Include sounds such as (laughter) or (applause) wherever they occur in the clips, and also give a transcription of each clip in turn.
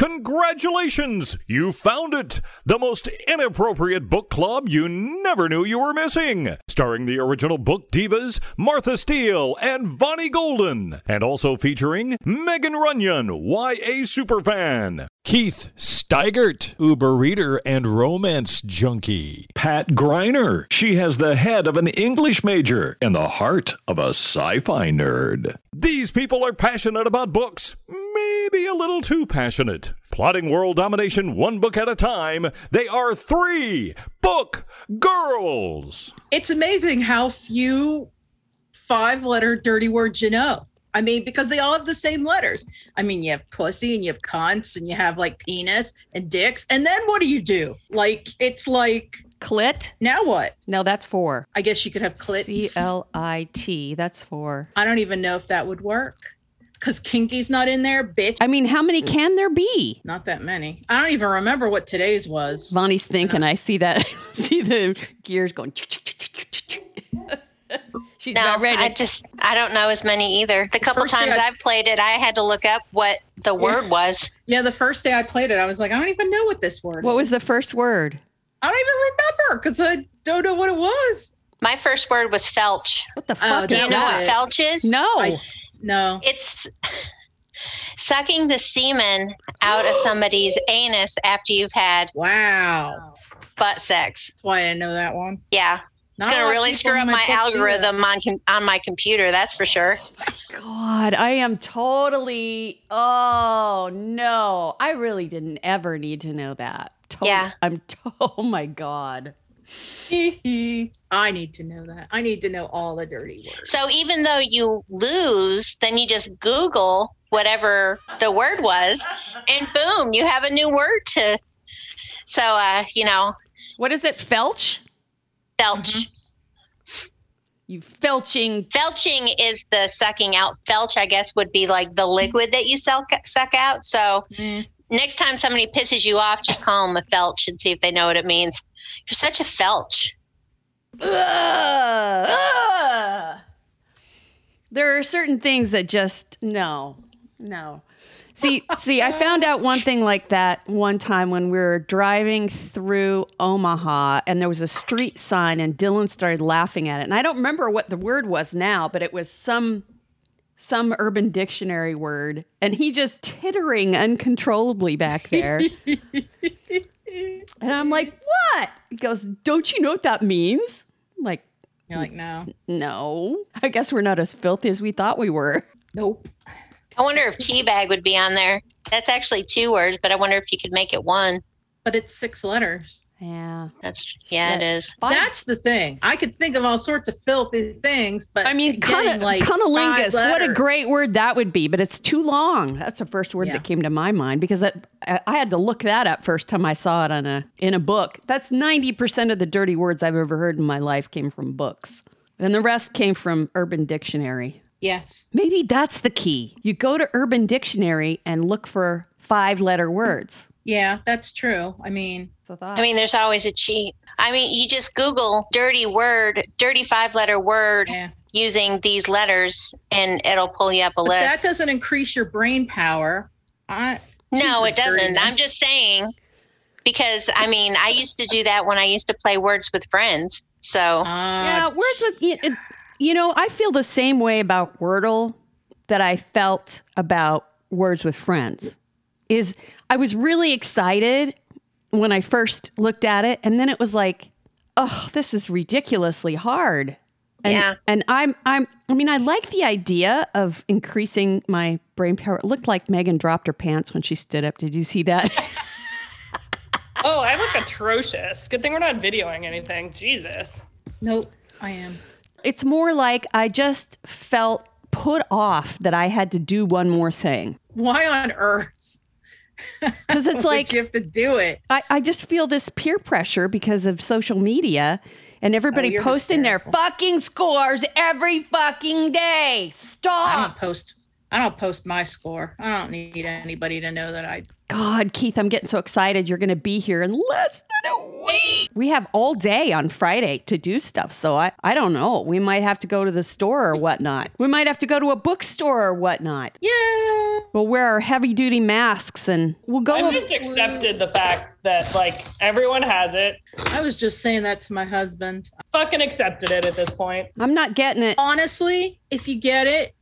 Congratulations! You found it! The most inappropriate book club you never knew you were missing. Starring the original book divas Martha Steele and Vonnie Golden. And also featuring Megan Runyon, YA superfan. Keith Steigert, Uber reader and romance junkie. Pat Griner. She has the head of an English major and the heart of a sci fi nerd. These people are passionate about books, maybe a little too passionate. Plotting world domination one book at a time, they are three book girls. It's amazing how few five letter dirty words you know. I mean, because they all have the same letters. I mean, you have pussy and you have cunts and you have like penis and dicks. And then what do you do? Like, it's like, Clit? now what? No, that's four. I guess you could have clit. C L I T. That's four. I don't even know if that would work because kinky's not in there, bitch. I mean, how many can there be? Not that many. I don't even remember what today's was. Bonnie's thinking. I see that. (laughs) see the gears going. (laughs) She's No, not ready. I just I don't know as many either. The couple first times I- I've played it, I had to look up what the word was. Yeah, the first day I played it, I was like, I don't even know what this word what is. was the first word? I don't even remember because I don't know what it was. My first word was felch. What the Oh, fuck? Do you know was what it. felch is? No. I- No. It's sucking the semen out of (gasps) somebody's anus after you've had Wow. butt sex. That's why I didn't know that one. Yeah. Not It's going to really screw up my book do that. algorithm on on my computer, that's for sure. God, I am totally. Oh no, I really didn't ever need to know that. To- Yeah. I'm. (laughs) To- oh my god. (laughs) I need to know that. I need to know all the dirty words. So even though you lose, then you just Google whatever the word was, and boom, you have a new word to. So, uh, you know, What is it? Felch? Felch. You felching? Felching is the sucking out. Felch, I guess, would be like the liquid that you suck, suck out. So Mm. next time somebody pisses you off, just call them a felch and see if they know what it means. You're such a felch. Ugh, ugh. There are certain things that just no, no. See, see, I found out one thing like that one time when we were driving through Omaha and there was a street sign and Dylan started laughing at it. And I don't remember what the word was now, but it was some some urban dictionary word and he just tittering uncontrollably back there. and I'm like, "What?" He goes, "Don't you know what that means?" I'm like, You're like, no. no. I guess we're not as filthy as we thought we were. Nope. I wonder if teabag would be on there. That's actually two words, but I wonder if you could make it one. But it's six letters. Yeah. That's yeah, it is. That's the thing. I could think of all sorts of filthy things, but I mean, getting, cunni- like cunnilingus. What a great word that would be, but it's too long. That's the first word Yeah. that came to my mind because it, I, I had to look that up first time I saw it on a in a book. That's ninety percent of the dirty words I've ever heard in my life came from books, and the rest came from Urban Dictionary. Yes. Maybe that's the key. You go to Urban Dictionary and look for five letter words. Yeah, that's true. I mean, I mean, there's always a cheat. I mean, you just Google dirty word, dirty five letter word yeah. using these letters, and it'll pull you up a But that doesn't increase your brain power. I No, it doesn't. I'm just saying because I mean, I used to do that when I used to play words with friends. So uh, Yeah, where's the you- know, I feel the same way about Wordle that I felt about Words with Friends. Is I was really excited when I first looked at it and then it was like, "Oh, this is ridiculously hard." And Yeah. and I'm I'm I mean, I like the idea of increasing my brain power. It looked like Megan dropped her pants when she stood up. Did you see that? (laughs) Oh, I look atrocious. Good thing we're not videoing anything. Jesus. nope, I am. It's more like I just felt put off that I had to do one more thing. Why on earth (laughs) Because it's like you have to do it? I, I just feel this peer pressure because of social media and everybody Oh, posting their fucking scores every fucking day. Stop. I don't post. I don't post my score. I don't need anybody to know that I. God, Keith, I'm getting so excited. You're going to be here in less a week. We have all day on Friday to do stuff. So I, I don't know. We might have to go to the store or whatnot. We might have to go to a bookstore or whatnot. Yeah. We'll wear our heavy duty masks and we'll go. I've just accepted the fact that like everyone has it. I was just saying that to my husband. Fucking accepted it at this point. I'm not getting it. Honestly, if you get it,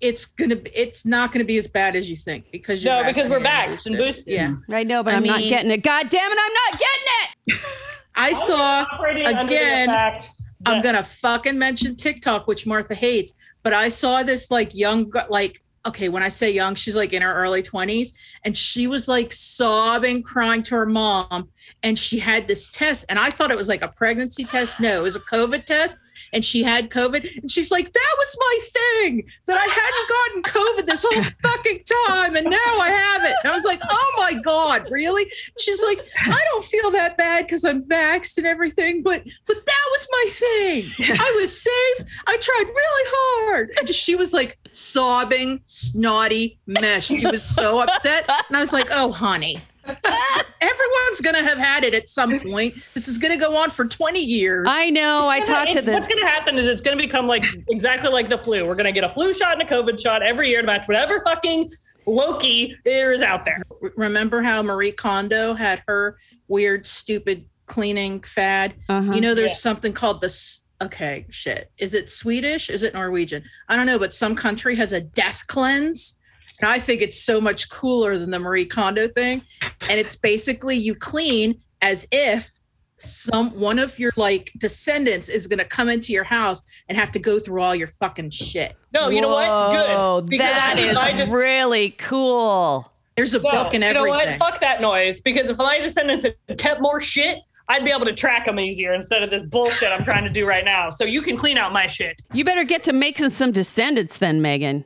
it's gonna it's not gonna be as bad as you think because you're No, because we're vaccinated vaxxed and boosted. Yeah. I know, but I I'm not getting it. God damn it, I'm not getting it. (laughs) I saw Operating under the again, I'm gonna fucking mention TikTok, which Martha hates, but I saw this like young, like, okay, when I say young, she's like in her early 20s, and she was like sobbing, crying to her mom, and she had this test, and I thought it was like a pregnancy test. No, it was a COVID test, and she had COVID, and she's like, that was my thing that I hadn't gotten COVID this whole fucking time, and now I have it. And I was like, oh my god, really? She's like, I don't feel that bad because I'm vaxxed and everything, but but that was my thing. I was safe. I tried really hard. And she was like sobbing, snotty mess. She was so upset. And I was like, oh, honey. (laughs) Everyone's gonna have had it at some point. This is gonna go on for 20 years. I know. I talked to It's- the. What's going to happen is it's going to become like exactly like the flu. We're going to get a flu shot and a COVID shot every year to match whatever fucking Loki there is out there. Remember how Marie Kondo had her weird, stupid cleaning fad? Uh-huh. You know, there's Yeah. something called this. Okay, shit. Is it Swedish? Is it Norwegian? I don't know, but some country has a death cleanse. And I think it's so much cooler than the Marie Kondo thing. And it's basically you clean as if some one of your like descendants is gonna come into your house and have to go through all your fucking shit. No, you know what? Good. Because That is just- really cool. There's a no, book and you know everything. what? Fuck that noise. Because if my descendants had kept more shit, I'd be able to track them easier instead of this bullshit I'm trying to do right now. So you can clean out my shit. You better get to making some descendants then, Megan.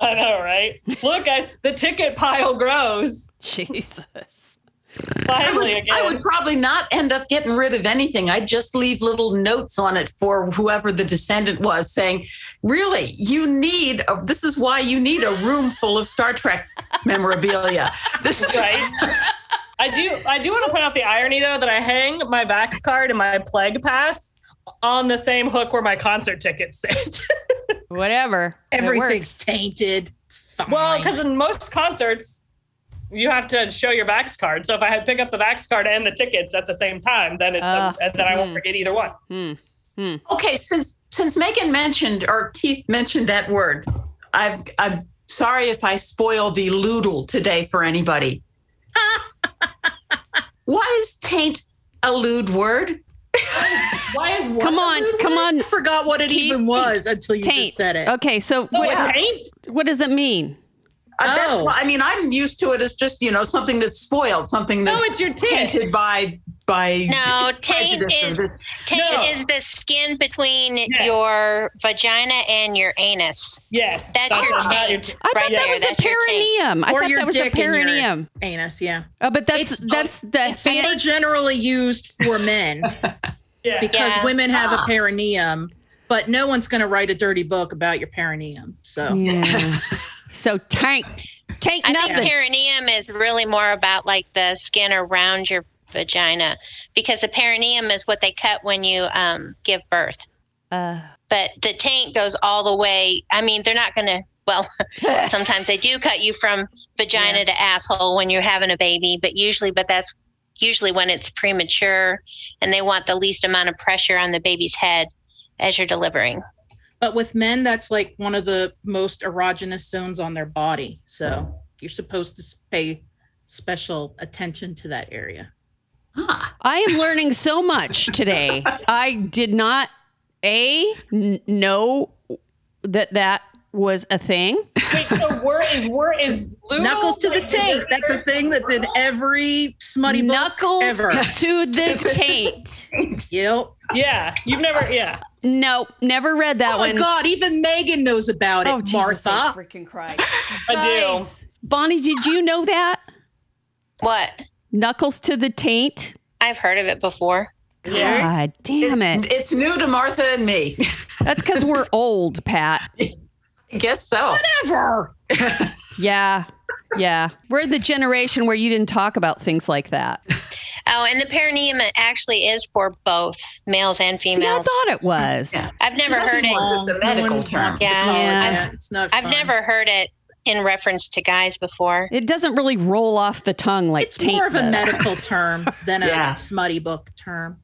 I know, right? Look, guys, the ticket pile grows. Jesus. I would, Finally, again. I would probably not end up getting rid of anything. I'd just leave little notes on it for whoever the descendant was saying, really, you need, a, this is why you need a room full of Star Trek memorabilia. (laughs) This is right? I do. I do want to point out the irony, though, that I hang my Vax card and my Plague Pass on the same hook where my concert tickets sit. (laughs) Whatever. Everything's works. tainted. It's fine. well, because in most concerts, you have to show your Vax card. So if I had pick up the Vax card and the tickets at the same time, then it's Ah, and then I won't hmm. forget either one. okay. Since since Megan mentioned or Keith mentioned that word, I've I'm sorry if I spoil the Lewdle today for anybody. (laughs) Why is taint a lewd word? Why is what Come on, come on. I forgot what it Keith- even was until you Taint. just said it. Okay, so Oh, wait, a taint? what does it mean? Uh, Oh. why- I mean, I'm used to it as just you know something that's spoiled, something No, that's it's your tit. tainted by by No, taint is taint No. is the skin between Yes. your vagina and your anus. Yes, That's your taint. I right thought that was That's the perineum. I Or thought that was the dick in your- perineum. Anus, yeah. Oh, but that's It's- that's the It's fan- more generally used for men (laughs) Yeah. because Yeah. women have Ah. a perineum, but no one's going to write a dirty book about your perineum. So Yeah. (laughs) so tank, tank I nothing. think perineum is really more about like the skin around your vagina because the perineum is what they cut when you um, give birth. uh, But the taint goes all the way. I mean, they're not going to, well, (laughs) sometimes they do cut you from vagina to asshole when you're having a baby, but usually, but that's usually when it's premature and they want the least amount of pressure on the baby's head as you're delivering. But with men, that's like one of the most erogenous zones on their body. So you're supposed to pay special attention to that area. Ah, I am learning so much today. (laughs) I did not a n- know that that was a thing. Wait, so word is word is Lewdle, Knuckles to the taint. That's a thing that's in every smutty book Knuckles ever. (laughs) to the (laughs) taint. Yep. Yeah, you've never. Yeah, No, never read that one. Oh my one. God! Even Megan knows about it, oh, Jesus Martha. freaking Christ. I do. Guys, Bonnie, did you know that? What? Knuckles to the taint? I've heard of it before. Yeah. God damn it's, it. it's new to Martha and me. That's because we're (laughs) old, Pat. I guess so. Whatever. (laughs) Yeah. Yeah. We're the generation where you didn't talk about things like that. Oh, and the perineum actually is for both males and See, I thought it was. Yeah. I've never heard it. It's the medical term. wants to Yeah. call it Yeah. It's not. I've fun. never heard it in reference to guys before. It doesn't really roll off the tongue like It's taint more of a medical term than a (laughs) Yeah. smutty book term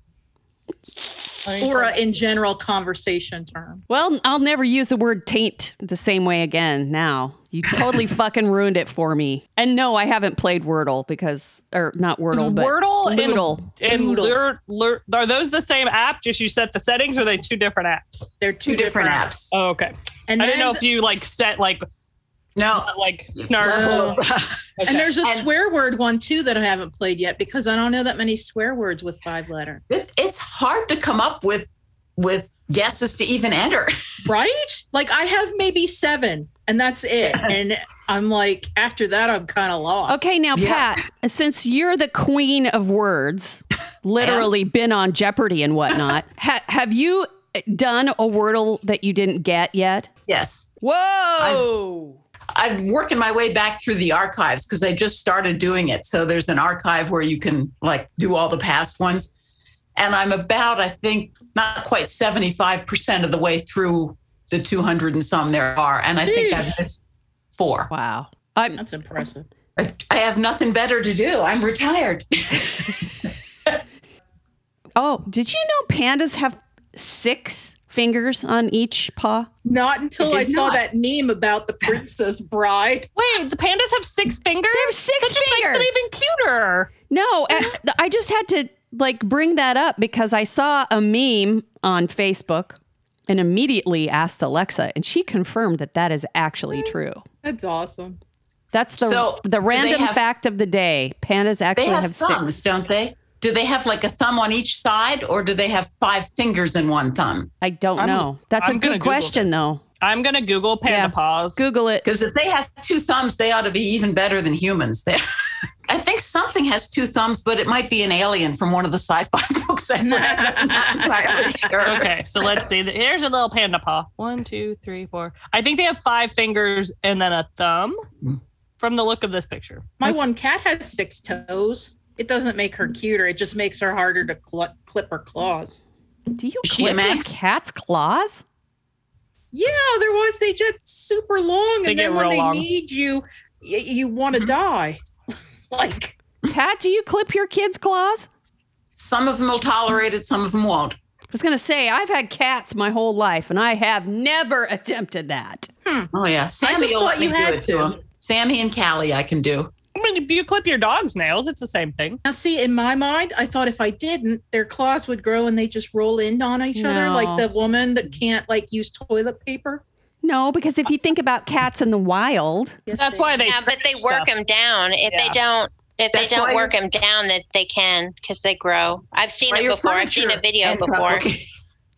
or a, in general conversation term. Well, I'll never use the word taint the same way again now. You totally (laughs) fucking ruined it for me. And no, I haven't played Wordle because, or not Wordle, but Wordle and, Lewdle. and Doodle. Lure, Lure, are those the same app? Just you set the settings, or are they two different apps? They're two, Two different apps. Oh, okay. And I then, didn't know if you like set like No. like snark. Oh. (laughs) Okay. and there's a And- swear word one too that I haven't played yet because I don't know that many swear words with five letter. It's it's hard to come up with with guesses to even enter. (laughs) Right? Like I have maybe seven and that's it. And I'm like, after that, I'm kind of lost. Okay, now, Yeah. Pat, since you're the queen of words, literally been on Jeopardy and whatnot, (laughs) ha- have you done a Wordle that you didn't get yet? Yes. Whoa. I'm working my way back through the archives because I just started doing it. So there's an archive where you can like do all the past ones. And I'm about, I think, not quite 75% of the way through the 200 and some there are. And I think I've missed four. wow. I'm, That's impressive. I, I have nothing better to do. I'm retired. (laughs) oh, did you know pandas have six fingers on each paw? Not until I I, saw not. that meme about the Princess Bride. Wait, the pandas have six fingers. They have six that just makes them even cuter. No, eh, I, I just had to like bring that up because I saw a meme on Facebook and immediately asked Alexa, and she confirmed that that is actually mm, true. That's awesome. That's the So, the random have- fact of the day. Pandas They actually have, have, thumbs, six. don't they? Do they have like a thumb on each side or do they have five fingers in one thumb? I don't I'm- know. That's I'm a good Google question, this. though. I'm gonna Google panda Yeah. paws. Google it. Because if they have two thumbs, they ought to be even better than humans. They, (laughs) I think something has two thumbs, but it might be an alien from one of the sci-fi (laughs) books I read. I'm not entirely sure. Okay, so let's see. Here's a little panda paw. One, two, three, four. I think they have five fingers and then a thumb. Hmm. From the look of this picture, My one cat has six toes. It doesn't make her hmm. cuter. It just makes her harder to cl- clip her claws. Do you she clip your cat's claws? Yeah, there was. They get super long, They and then when they long. need you, y- you want to mm-hmm. die. (laughs) like Pat, do you clip your kids' claws? Some of them will tolerate it, some of them won't. I was going to say, I've had cats my whole life, and I have never attempted that. Hmm. Oh yeah, Sammy just thought you had to to. Sammy and Callie, I can do. I mean, you clip your dog's nails. It's the same thing. now, see, in my mind, I thought if I didn't, their claws would grow and they just roll in on each other, like the woman that can't like use toilet paper. No, because if you think about cats in the wild, Yes, That's they- why they. Yeah, but they scratch work them down. If Yeah. they don't, if they That's why don't work them down, that they can because they grow. I've seen it before. I've seen a video ends up before.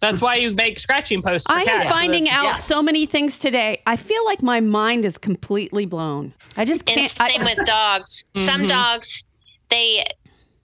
Looking- That's why you make scratching posts. For I am cats. finding out yeah. so many things today. I feel like my mind is completely blown. I just And can't. same I, with (laughs) dogs. Some Mhm. dogs, they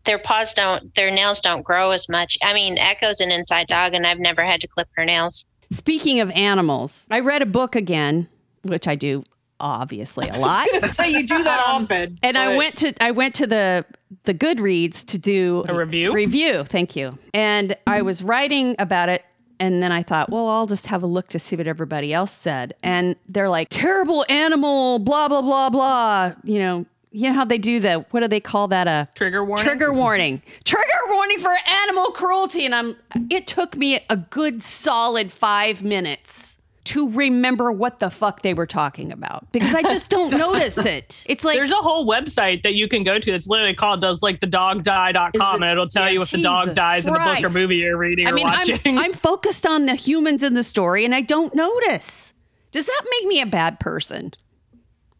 their paws don't, their nails don't grow as much. I mean, Echo's an inside dog, and I've never had to clip her nails. speaking of animals, I read a book again, which I do obviously a lot. (laughs) I was say you do that Um, often. and I went to I went to the the Goodreads to do A review? Review, thank you. And I was writing about it and then I thought, well, I'll just have a look to see what everybody else said. And they're like, terrible animal, blah blah blah blah. You know, you know how they do the what do they call that? A Trigger warning. Trigger (laughs) warning. Trigger warning for animal cruelty. And I'm it took me a good solid five minutes to remember what the fuck they were talking about because I just don't (laughs) notice it. It's like There's a whole website that you can go to. It's literally called does like the dogdie.com Is it- and it'll tell yeah, you if the dog Jesus dies in the book or movie you're reading I or watching. I'm, I'm focused on the humans in the story and I don't notice. Does that make me a bad person?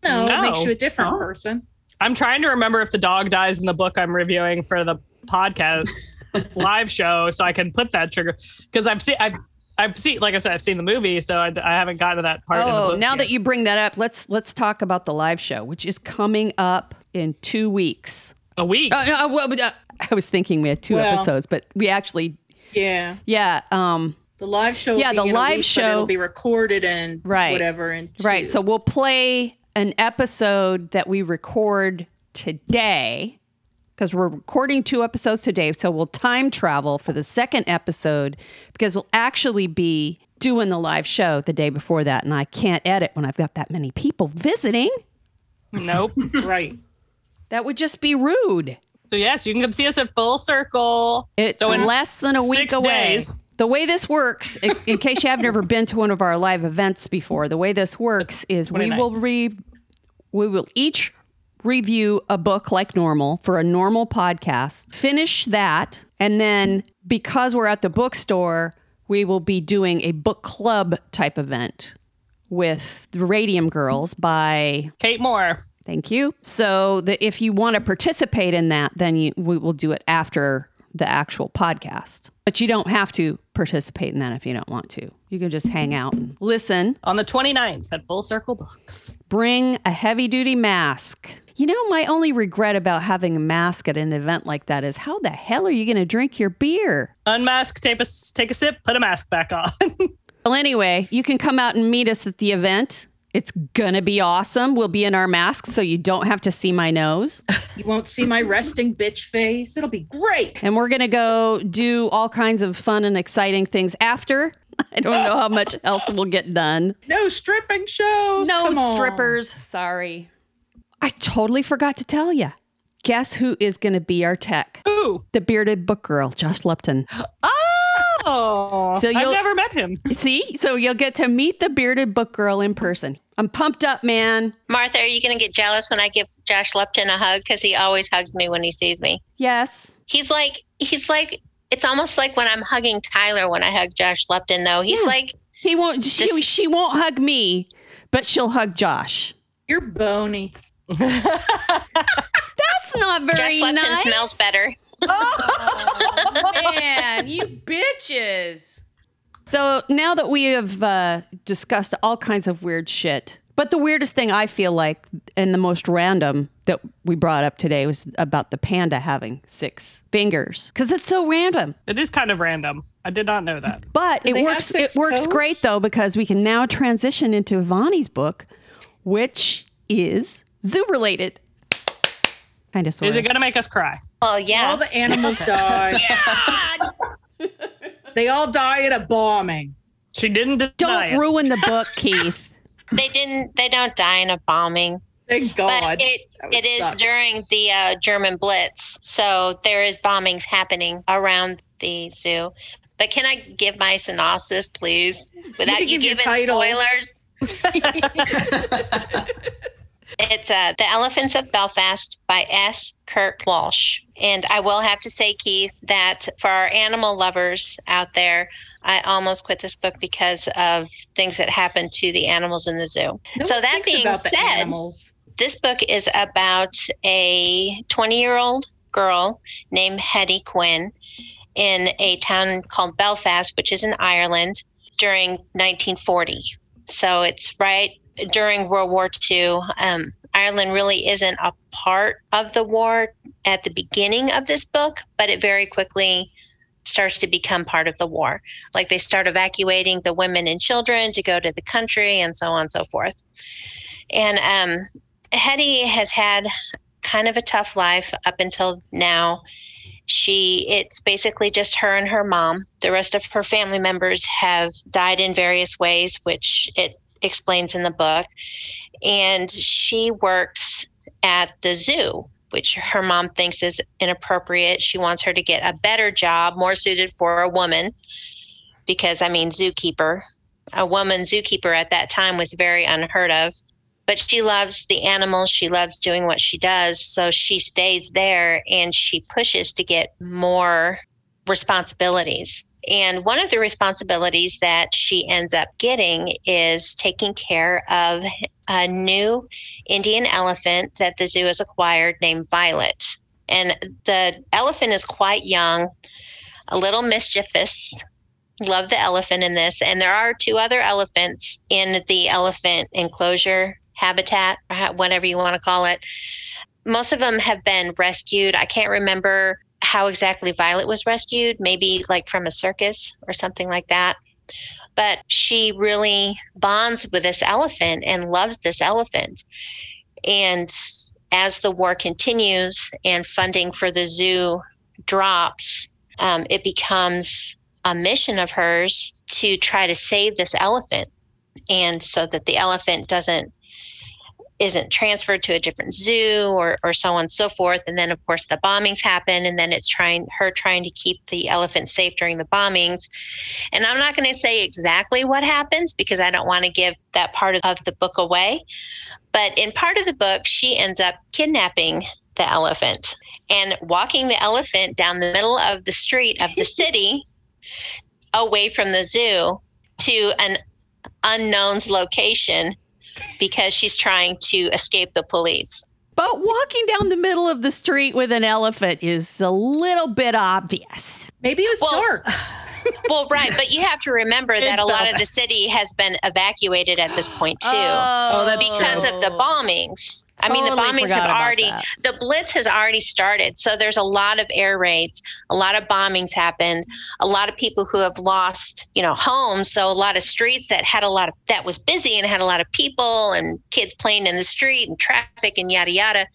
no, it makes you a different Oh. person. I'm trying to remember if the dog dies in the book I'm reviewing for the podcast (laughs) live show, so I can put that trigger because I've seen I've I've seen like I said I've seen the movie, so I, I haven't gotten to that part. in the Oh, book now yet. that you bring that up, let's let's talk about the live show, which is coming up in two weeks. a week. Oh, no, well, but, uh, I was thinking we had two Well- episodes, but we actually, Yeah. yeah, um, The live show. will Yeah, be the in a live week, show- it'll be recorded and Right. whatever. And right. So we'll play an episode that we record today because we're recording two episodes today. So we'll time travel for the second episode because we'll actually be doing the live show the day before that. And I can't edit when I've got that many people visiting. Nope. (laughs) Right. That would just be rude. so yes, you can come see us at Full Circle. It's So in less than a week six away. days. The way this works, in, in case you have never been to one of our live events before, the way this works is we will re we will each review a book like normal for a normal podcast, finish that, and then because we're at the bookstore, we will be doing a book club type event with the Radium Girls by Kate Moore. Thank you. So that if you want to participate in that, then you, we will do it after the actual podcast. But you don't have to participate in that if you don't want to. You can just hang out and listen. on the 29th at Full Circle Books. Bring a heavy duty mask. You know, my only regret about having a mask at an event like that is how the hell are you going to drink your beer? Unmask, take a, take a sip, put a mask back on. (laughs) Well, anyway, you can come out and meet us at the event. It's going to be awesome. We'll be in our masks so you don't have to see my nose. You won't see my resting bitch face. It'll be great. And we're going to go do all kinds of fun and exciting things after. (laughs) I don't know how much else will get done. No stripping shows. No Come on. strippers. Sorry. I totally forgot to tell you. Guess who is going to be our tech? Ooh. The bearded book girl, Josh Lupton. (gasps) Oh. So I've you'll- never met him. See? So you'll get to meet the bearded book girl in person. I'm pumped up, man. Martha, are you going to get jealous when I give Josh Lupton a hug? Because he always hugs me when he sees me. Yes. He's like, he's like, it's almost like when I'm hugging Tyler when I hug Josh Lupton, though. He's Yeah. like, He won't she, This- she won't hug me, but she'll hug Josh. You're bony. That's not very Josh Lupton nice. smells better. oh (laughs) Man, you bitches. So now that we have uh, discussed all kinds of weird shit, but the weirdest thing I feel like and the most random that we brought up today was about the panda having six fingers because it's so random. It is kind of random. I did not know that. But Do it works. It six works toes? great though because we can now transition into Vani's book, which is zoo related. Kind of sort Is it going to make us cry? Oh, yeah. All the animals (laughs) die. they all die in a bombing. She didn't deny Don't it. ruin the book, (laughs) Keith. they didn't, they don't die in a bombing. Thank God. But it, That would it is suck. during the uh, German Blitz. So there is bombings happening around the zoo. But can I give my synopsis, please? Without can you, giving spoilers. (laughs) it's uh, The Elephants of Belfast by S. Kirk Walsh. And I will have to say, Keith, that for our animal lovers out there, I almost quit this book because of things that happened to the animals in the zoo. No so that being said, this book is about a 20 year old girl named Hetty Quinn in a town called Belfast, which is in Ireland during 1940. So it's right during World War II. Um, Ireland really isn't a part of the war at the beginning of this book, but it very quickly starts to become part of the war. Like they start evacuating the women and children to go to the country and so on and so forth. And um, Hetty has had kind of a tough life up until now. She, it's basically just her and her mom. The rest of her family members have died in various ways, which it explains in the book. And she works at the zoo, which her mom thinks is inappropriate. She wants her to get a better job, more suited for a woman, because I mean, zookeeper, a woman zookeeper at that time was very unheard of but she loves the animals. She loves doing what she does. So she stays there and she pushes to get more responsibilities. And one of the responsibilities that she ends up getting is taking care of a new Indian elephant that the zoo has acquired named Violet. And the elephant is quite young, a little mischievous, love the elephant in this. And there are two other elephants in the elephant enclosure habitat, whatever you want to call it. Most of them have been rescued. I can't remember how exactly Violet was rescued, maybe like from a circus or something like that. But she really bonds with this elephant and loves this elephant. And as the war continues and funding for the zoo drops, um, it becomes a mission of hers to try to save this elephant, and so that the elephant doesn't isn't transferred to a different zoo or or so on and so forth. And then of course the bombings happen, and then it's trying her trying to keep the elephant safe during the bombings. And I'm not going to say exactly what happens because I don't want to give that part of the book away. But in part of the book, she ends up kidnapping the elephant and walking the elephant down the middle of the street of the (laughs) city away from the zoo to an unknown's location because she's trying to escape the police. But walking down the middle of the street with an elephant is a little bit obvious. Maybe it was Well, dark. (sighs) Well, right, but you have to remember (laughs) that It's a lot of the city has been evacuated at this point too. Oh, that's because true. of the bombings. I mean, the bombings have already, the blitz has already started. So there's a lot of air raids, a lot of bombings happened, a lot of people who have lost, you know, homes. So a lot of streets that had a lot of, that was busy and had a lot of people and kids playing in the street and traffic and yada, yada,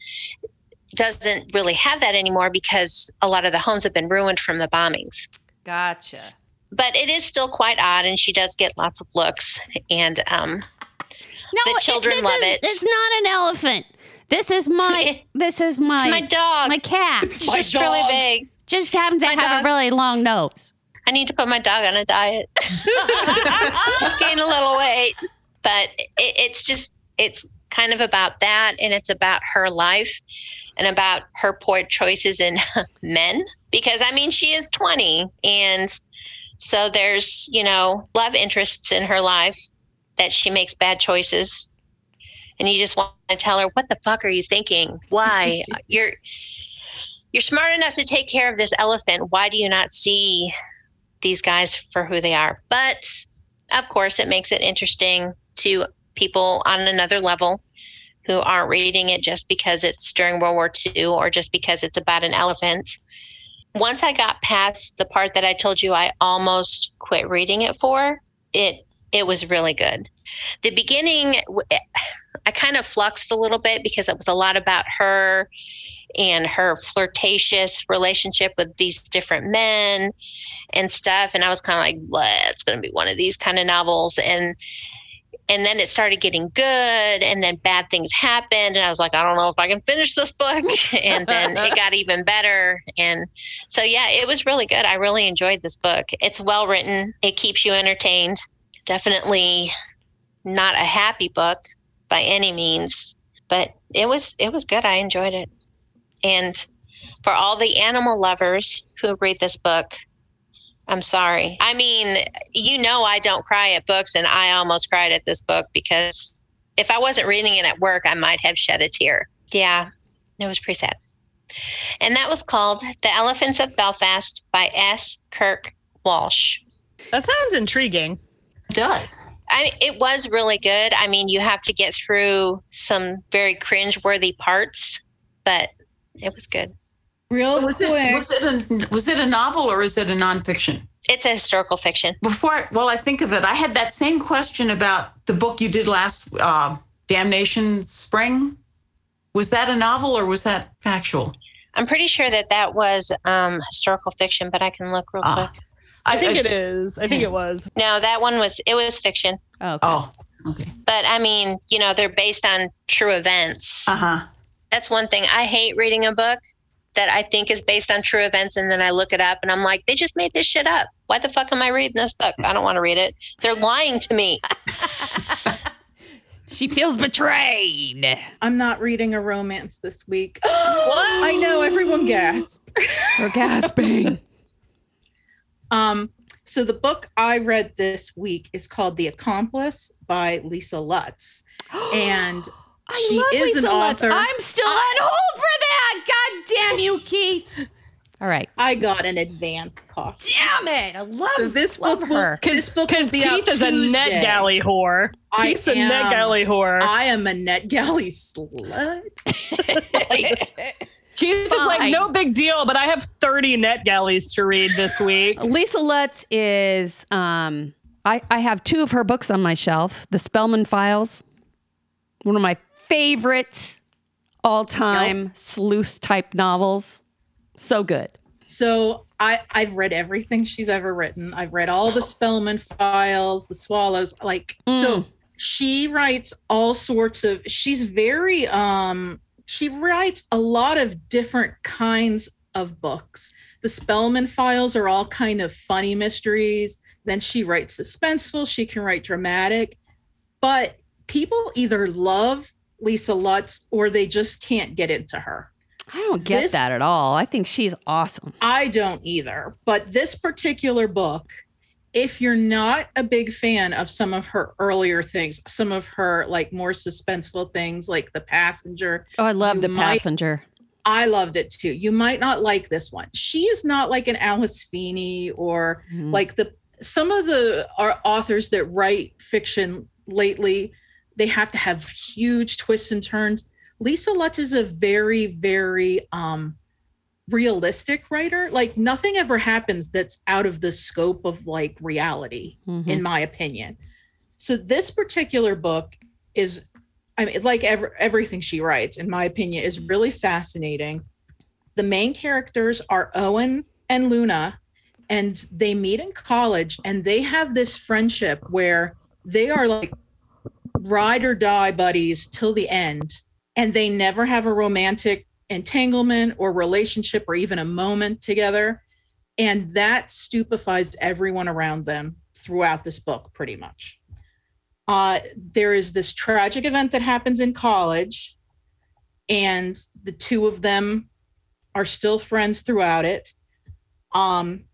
doesn't really have that anymore because a lot of the homes have been ruined from the bombings Gotcha. but it is still quite odd and she does get lots of looks and um No, The children this love is- it. It's not an elephant. This is my. (laughs) this is my. it's my dog my cat. it's my just really big Just happens to my have dog. a really long nose. i need to put my dog on a diet (laughs) (laughs) gain a little weight but it, it's just it's kind of about that and it's about her life and about her poor choices in men because i mean she is 20 and so there's you know love interests in her life that she makes bad choices and you just want to tell her what the fuck are you thinking? Why? (laughs) You're you're smart enough to take care of this elephant. Why do you not see these guys for who they are? But of course it makes it interesting to people on another level who aren't reading it just because it's during world war ii or just because it's about an elephant. Once i got past the part that i told you i almost quit reading it for it it was really good. The beginning eh, I kind of fluxed a little bit because it was a lot about her and her flirtatious relationship with these different men and stuff and i was kind of like it's going to be one of these kind of novels and and then it started getting good and then bad things happened and i was like i don't know if i can finish this book (laughs) and then it got even better and so yeah it was really good. I really enjoyed this book. It's well written. It keeps you entertained definitely not a happy book by any means but it was it was good i enjoyed it and for all the animal lovers who read this book I'm sorry. I mean, you know, I don't cry at books, and I almost cried at this book because if I wasn't reading it at work, I might have shed a tear. Yeah, it was pretty sad. And that was called The Elephants of Belfast by S. Kirk Walsh. That sounds intriguing. It does. I, it was really good. I mean, you have to get through some very cringe-worthy parts, but it was good. Real So was quick. it, was, it a, was it a novel or is it a nonfiction? It's a historical fiction. Before, well, I think of it, I had that same question about the book you did last, uh, Damnation Spring. Was that a novel or was that factual? I'm pretty sure that that was um, historical fiction, but I can look real Ah. quick. I think it just- I think it was. No, that one was it was fiction. Okay. Oh, okay. But I mean, you know, they're based on true events. Uh huh. That's one thing. I hate reading a book that I think is based on true events and then I look it up and I'm like, they just made this shit up. Why the fuck am I reading this book? I don't want to read it. They're lying to me. (laughs) She feels betrayed. I'm not reading a romance this week. (gasps) I know everyone gasp. We're gasping. (laughs) Um, so the book I read this week is called The Accomplice by Lisa Lutz. (gasps) And I she love is Lisa an Lutz. author. I'm still on hold for that. God damn you, Keith. (laughs) All right. I got an advance copy. Damn it. I love, So this love book will, this book will Because be out Keith is a NetGalley whore. I Keith's a NetGalley whore. I am a NetGalley slut. (laughs) (laughs) Keith is like, no big deal, but I have 30 NetGalleys to read this week. (laughs) Lisa Lutz is um I, I have two of her books on my shelf. The Spellman Files, one of my favorites all time sleuth type novels. So good. So I I've read everything she's ever written. I've read all the Spellman files, the Swallows. Like so, she writes all sorts of. She's very um. She writes a lot of different kinds of books. The Spellman files are all kind of funny mysteries. Then she writes suspenseful. She can write dramatic, but people either love Lisa Lutz or they just can't get into her. I don't get This- that at all. I think she's awesome. I don't either. But this particular book, if you're not a big fan of some of her earlier things, some of her like more suspenseful things like The Passenger, Oh, I love the might- passenger. I loved it too. You might not like this one. She is not like an Alice Feeney or Mhm. like the some of the our authors that write fiction lately they have to have huge twists and turns lisa lutz is a very very um realistic writer like nothing ever happens that's out of the scope of like reality Mhm. in my opinion so this particular book is i mean like ever, everything she writes in my opinion is really fascinating the main characters are owen and luna and they meet in college and they have this friendship where they are like ride or die buddies till the end and they never have a romantic entanglement or relationship or even a moment together. And that stupefies everyone around them throughout this book pretty much. Uh, there is this tragic event that happens in college and the two of them are still friends throughout it. Um,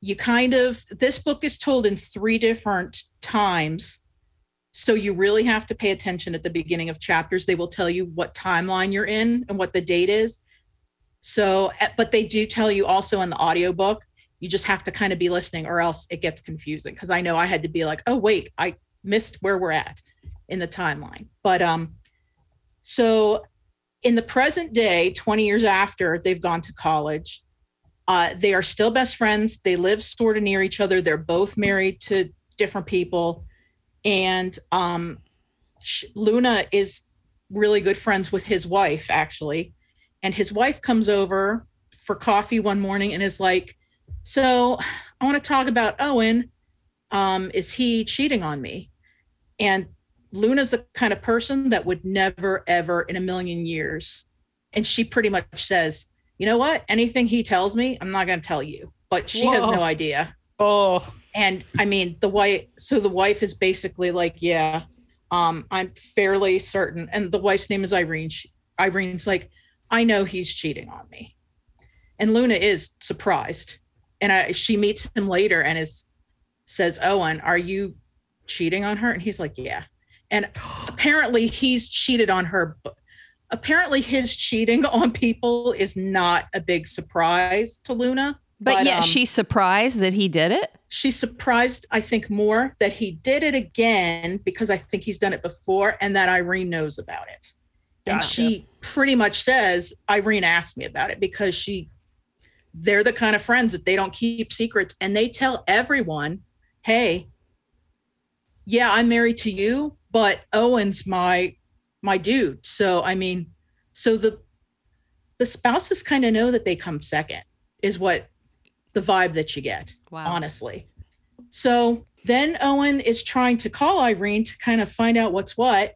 you kind of this book is told in three different times so you really have to pay attention at the beginning of chapters they will tell you what timeline you're in and what the date is so eh, but they do tell you also in the audiobook you just have to kind of be listening or else it gets confusing because i know i had to be like oh wait i missed where we're at in the timeline but um so in the present day 20 years after they've gone to college uh, they are still best friends. They live sort of near each other. They're both married to different people. And um, sh- Luna is really good friends with his wife, actually. And his wife comes over for coffee one morning and is like, So I want to talk about Owen. Um, is he cheating on me? And Luna's the kind of person that would never, ever in a million years. And she pretty much says, you know what? Anything he tells me, I'm not going to tell you. But she has no idea. Oh, And I mean, the wife, so the wife is basically like, yeah, um, I'm fairly certain. And the wife's name is Irene. She, Irene's like, I know he's cheating on me. And Luna is surprised. And I, she meets him later and is says, Owen, are you cheating on her? And he's like, yeah. And apparently he's cheated on her. Apparently his cheating (laughs) on people is not a big surprise to Luna. But, yeah, um, she's surprised that he did it. she's surprised, I think, more that he did it again because I think he's done it before and that Irene knows about it. And she pretty much says, Irene asked me about it because she, they're the kind of friends that they don't keep secrets and they tell everyone, hey, yeah, I'm married to you, but Owen's my my dude. So I mean, so the the spouses kind of know that they come second, is what the vibe that you get Wow. honestly. So then Owen is trying to call Irene to kind of find out what's what.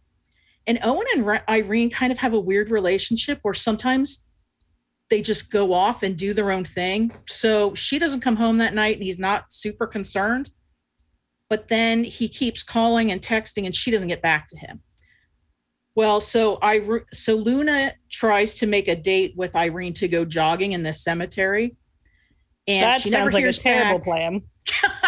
And Owen and Re- Irene kind of have a weird relationship where sometimes they just go off and do their own thing. So she doesn't come home that night and he's not super concerned. But then he keeps calling and texting and she doesn't get back to him. Well, so I so Luna tries to make a date with Irene to go jogging in the cemetery. And that she never sounds like a hears terrible back. plan.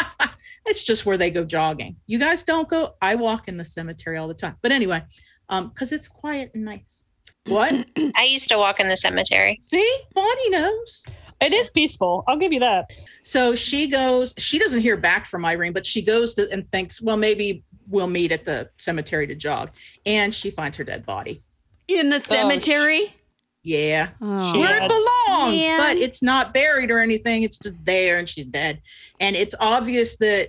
(laughs) it's just where they go jogging. You guys don't go. I walk in the cemetery all the time. But anyway, um, because it's quiet and nice. What? (clears throat) I used to walk in the cemetery. See, Bonnie knows. It is peaceful. I'll give you that. So she goes. She doesn't hear back from Irene, but she goes to, and thinks, well, maybe we'll meet at the cemetery to jog. And she finds her dead body. In the cemetery? Yeah, Oh. She- where Yeah. it belongs, Man. but it's not buried or anything. It's just there, and she's dead. And it's obvious that.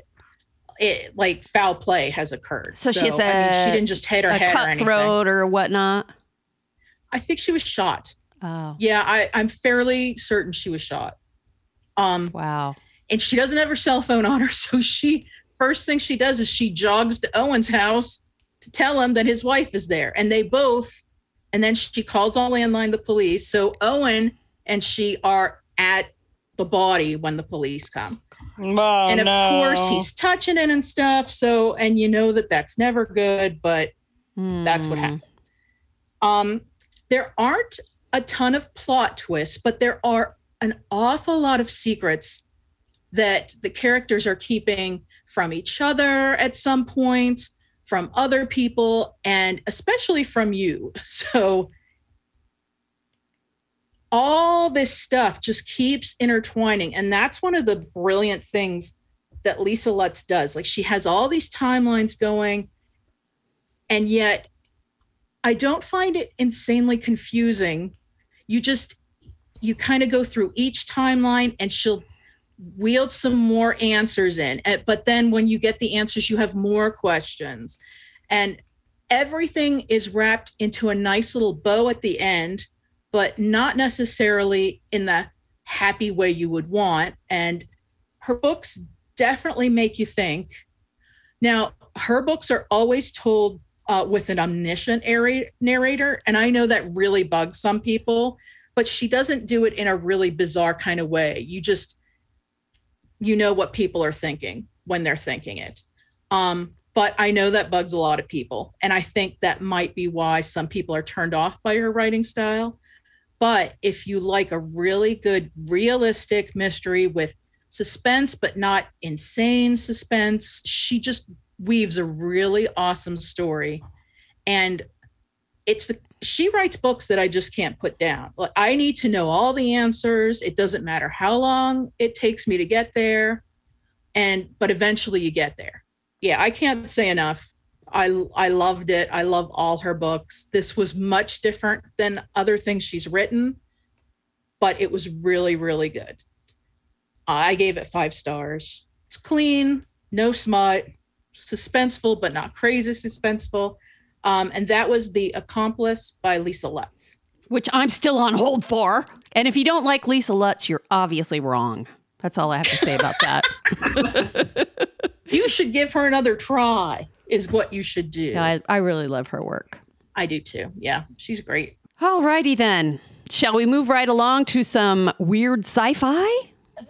It like foul play has occurred. So she's I mean, she didn't just hit her a head or anything. or whatnot. I think she was shot. Oh, Yeah, I, I'm fairly certain she was shot. Um, wow. and she doesn't have her cell phone on her, (laughs) so she first thing she does is she jogs to Owen's house to tell him that his wife is there, and they both, and then she calls on landline the police. So Owen and she are at the body when the police come. Oh, and of no. course he's touching it and stuff so and you know that that's never good but that's what Hmm. happened um there aren't a ton of plot twists but there are an awful lot of secrets that the characters are keeping from each other at some points from other people and especially from you. (laughs) So all this stuff just keeps intertwining and that's one of the brilliant things that lisa lutz does. Like she has all these timelines going and yet i don't find it insanely confusing. You just you kind of go through each timeline and she'll wield some more answers in but then when you get the answers you have more questions and everything is wrapped into a nice little bow at the end but not necessarily in the happy way you would want. And her books definitely make you think. Now, her books are always told uh, with an omniscient arra- narrator, and I know that really bugs some people, but she doesn't do it in a really bizarre kind of way. You just, you know what people are thinking when they're thinking it. Um, but I know that bugs a lot of people, and I think that might be why some people are turned off by her writing style. But if you like a really good, realistic mystery with suspense, but not insane suspense, she just weaves a really awesome story. And it's the she writes books that I just can't put down. Like I need to know all the answers. It doesn't matter how long it takes me to get there. And but eventually you get there. Yeah, I can't say enough. I I loved it. I love all her books. This was much different than other things she's written, but it was really really good. I gave it 5 stars. It's clean, no smut, suspenseful but not crazy suspenseful. Um, and that was The Accomplice by Lisa Lutz. Which I'm still on hold for. And if you don't like Lisa Lutz, you're obviously wrong. That's all I have to say about that. (laughs) (laughs) You should give her another try, is what you should do. Yeah, I, I really love her work. I do too. Yeah, she's great. All righty then. Shall we move right along to some weird sci-fi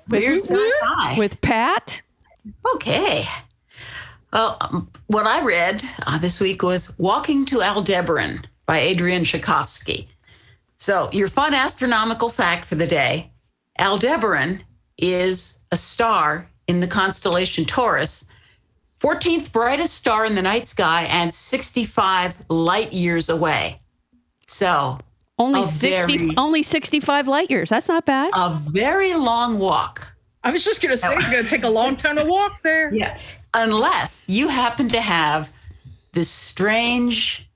Weird sci-fi. with Pat? Okay. Well, um, what I read uh, this week was Walking to Aldebaran by Adrian Tchaikovsky. So, your fun astronomical fact for the day Aldebaran is a star in the constellation Taurus, 14th brightest star in the night sky, and 65 light years away. So, Only 60 very- only 65 light years. That's not bad. a very long walk. I was just gonna say it's gonna take a long time to walk there. Yeah. Unless you happen to have this strange,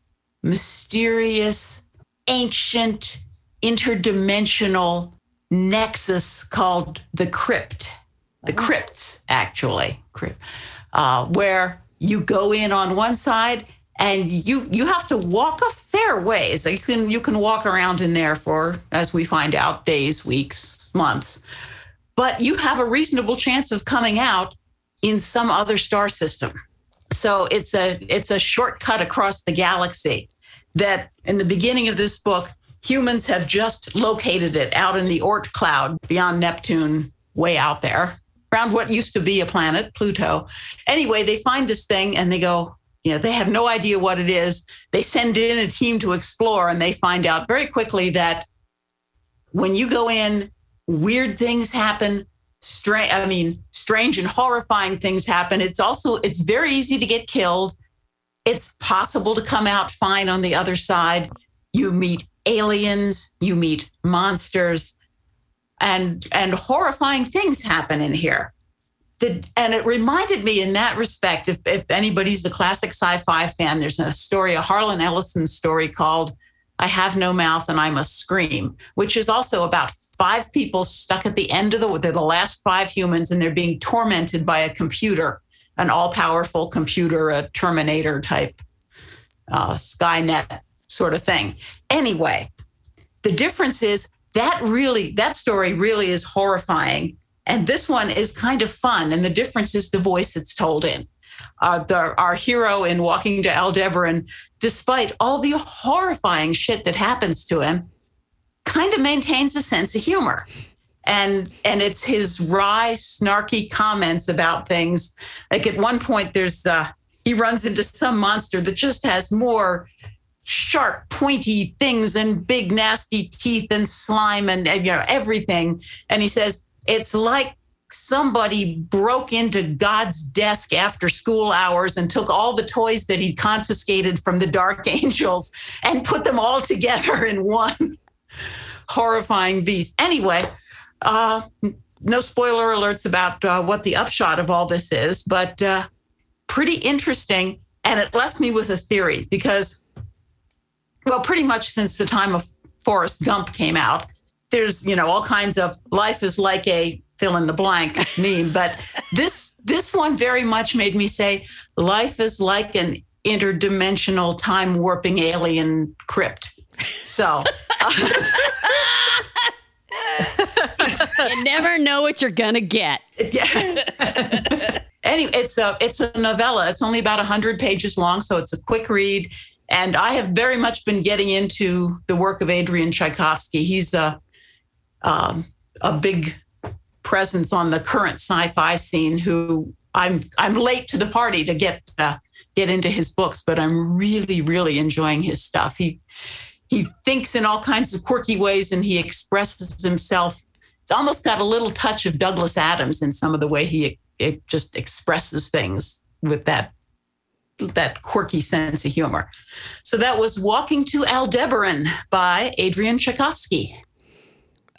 mysterious, ancient, interdimensional nexus called the crypt. The crypts, actually, crypt, uh, where you go in on one side and you you have to walk a fair ways. So you can you can walk around in there for, as we find out, days, weeks, months. But you have a reasonable chance of coming out in some other star system. So it's a it's a shortcut across the galaxy that in the beginning of this book humans have just located it out in the Oort cloud beyond Neptune way out there around what used to be a planet Pluto. Anyway, they find this thing and they go you know, they have no idea what it is. They send in a team to explore and they find out very quickly that when you go in, weird things happen, strange i mean strange and horrifying things happen. It's also it's very easy to get killed. It's possible to come out fine on the other side. You meet aliens you meet monsters and and horrifying things happen in here. The, and it reminded me in that respect if, if anybody's a classic sci-fi fan there's a story a harlan ellison story called I have no mouth and I must scream, which is also about five people stuck at the end of the they're the last five humans and they're being tormented by a computer, an all-powerful computer, a Terminator type uh, Skynet sort of thing. Anyway, the difference is that really, that story really is horrifying. And this one is kind of fun. And the difference is the voice it's told in. Uh, the, our hero in Walking to Aldebaran, despite all the horrifying shit that happens to him, kind of maintains a sense of humor. And and it's his wry, snarky comments about things. Like at one point, there's uh, he runs into some monster that just has more sharp, pointy things and big, nasty teeth and slime and, and you know everything. And he says it's like somebody broke into God's desk after school hours and took all the toys that he'd confiscated from the Dark (laughs) Angels and put them all together in one horrifying beast. Anyway, uh, no spoiler alerts about uh, what the upshot of all this is, but uh, pretty interesting. And it left me with a theory because, well, pretty much since the time of Forrest Gump came out, there's you know all kinds of life is like a fill in the blank (laughs) meme, but this this one very much made me say life is like an interdimensional time warping alien crypt. So. you never know what you're gonna get. Yeah. (laughs) anyway, it's a it's a novella. It's only about hundred pages long, so it's a quick read. And I have very much been getting into the work of Adrian Tchaikovsky. He's a um, a big presence on the current sci-fi scene. Who I'm I'm late to the party to get uh, get into his books, but I'm really really enjoying his stuff. He he thinks in all kinds of quirky ways and he expresses himself. It's almost got a little touch of Douglas Adams in some of the way he it just expresses things with that that quirky sense of humor. So that was Walking to Aldebaran by Adrian Tchaikovsky.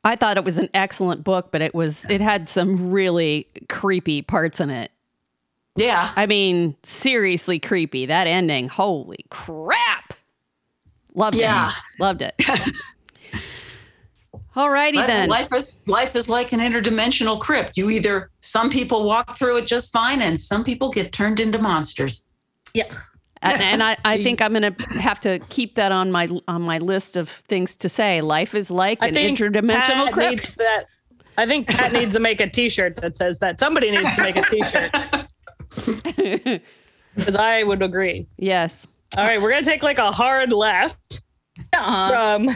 I thought it was an excellent book, but it was it had some really creepy parts in it. Yeah. I mean, seriously creepy. That ending, holy crap. Loved Yeah. it. Loved it. (laughs) All righty Life- then. Life is life is like an interdimensional crypt. You either some people walk through it just fine, and some people get turned into monsters. Yeah. and, and I, I (laughs) think I'm gonna have to keep that on my on my list of things to say. Life is like I an think interdimensional Pat crypt. needs that. I think Pat needs to make a T-shirt that says that. Somebody needs to make a T-shirt (laughs) because I would agree. yes. All right, we're gonna take like a hard left Uh-uh. from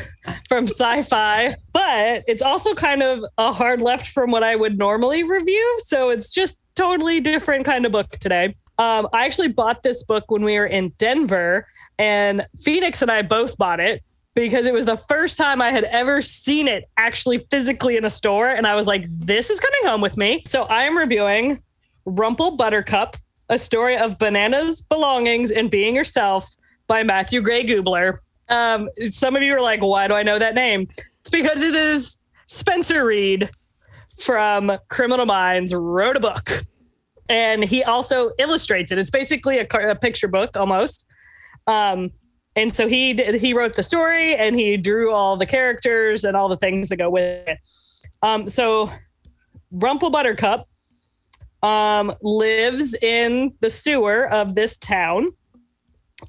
from sci-fi, but it's also kind of a hard left from what I would normally review. So it's just totally different kind of book today. Um, I actually bought this book when we were in Denver, and Phoenix and I both bought it because it was the first time I had ever seen it actually physically in a store, and I was like, "This is coming home with me." So I am reviewing Rumple Buttercup, a story of bananas, belongings, and being yourself by Matthew Gray Gubler. Um, some of you are like, why do I know that name? It's because it is Spencer Reid from Criminal Minds wrote a book, and he also illustrates it. It's basically a, a picture book almost. Um, and so he he wrote the story and he drew all the characters and all the things that go with it. Um, so Rumple Buttercup um, lives in the sewer of this town,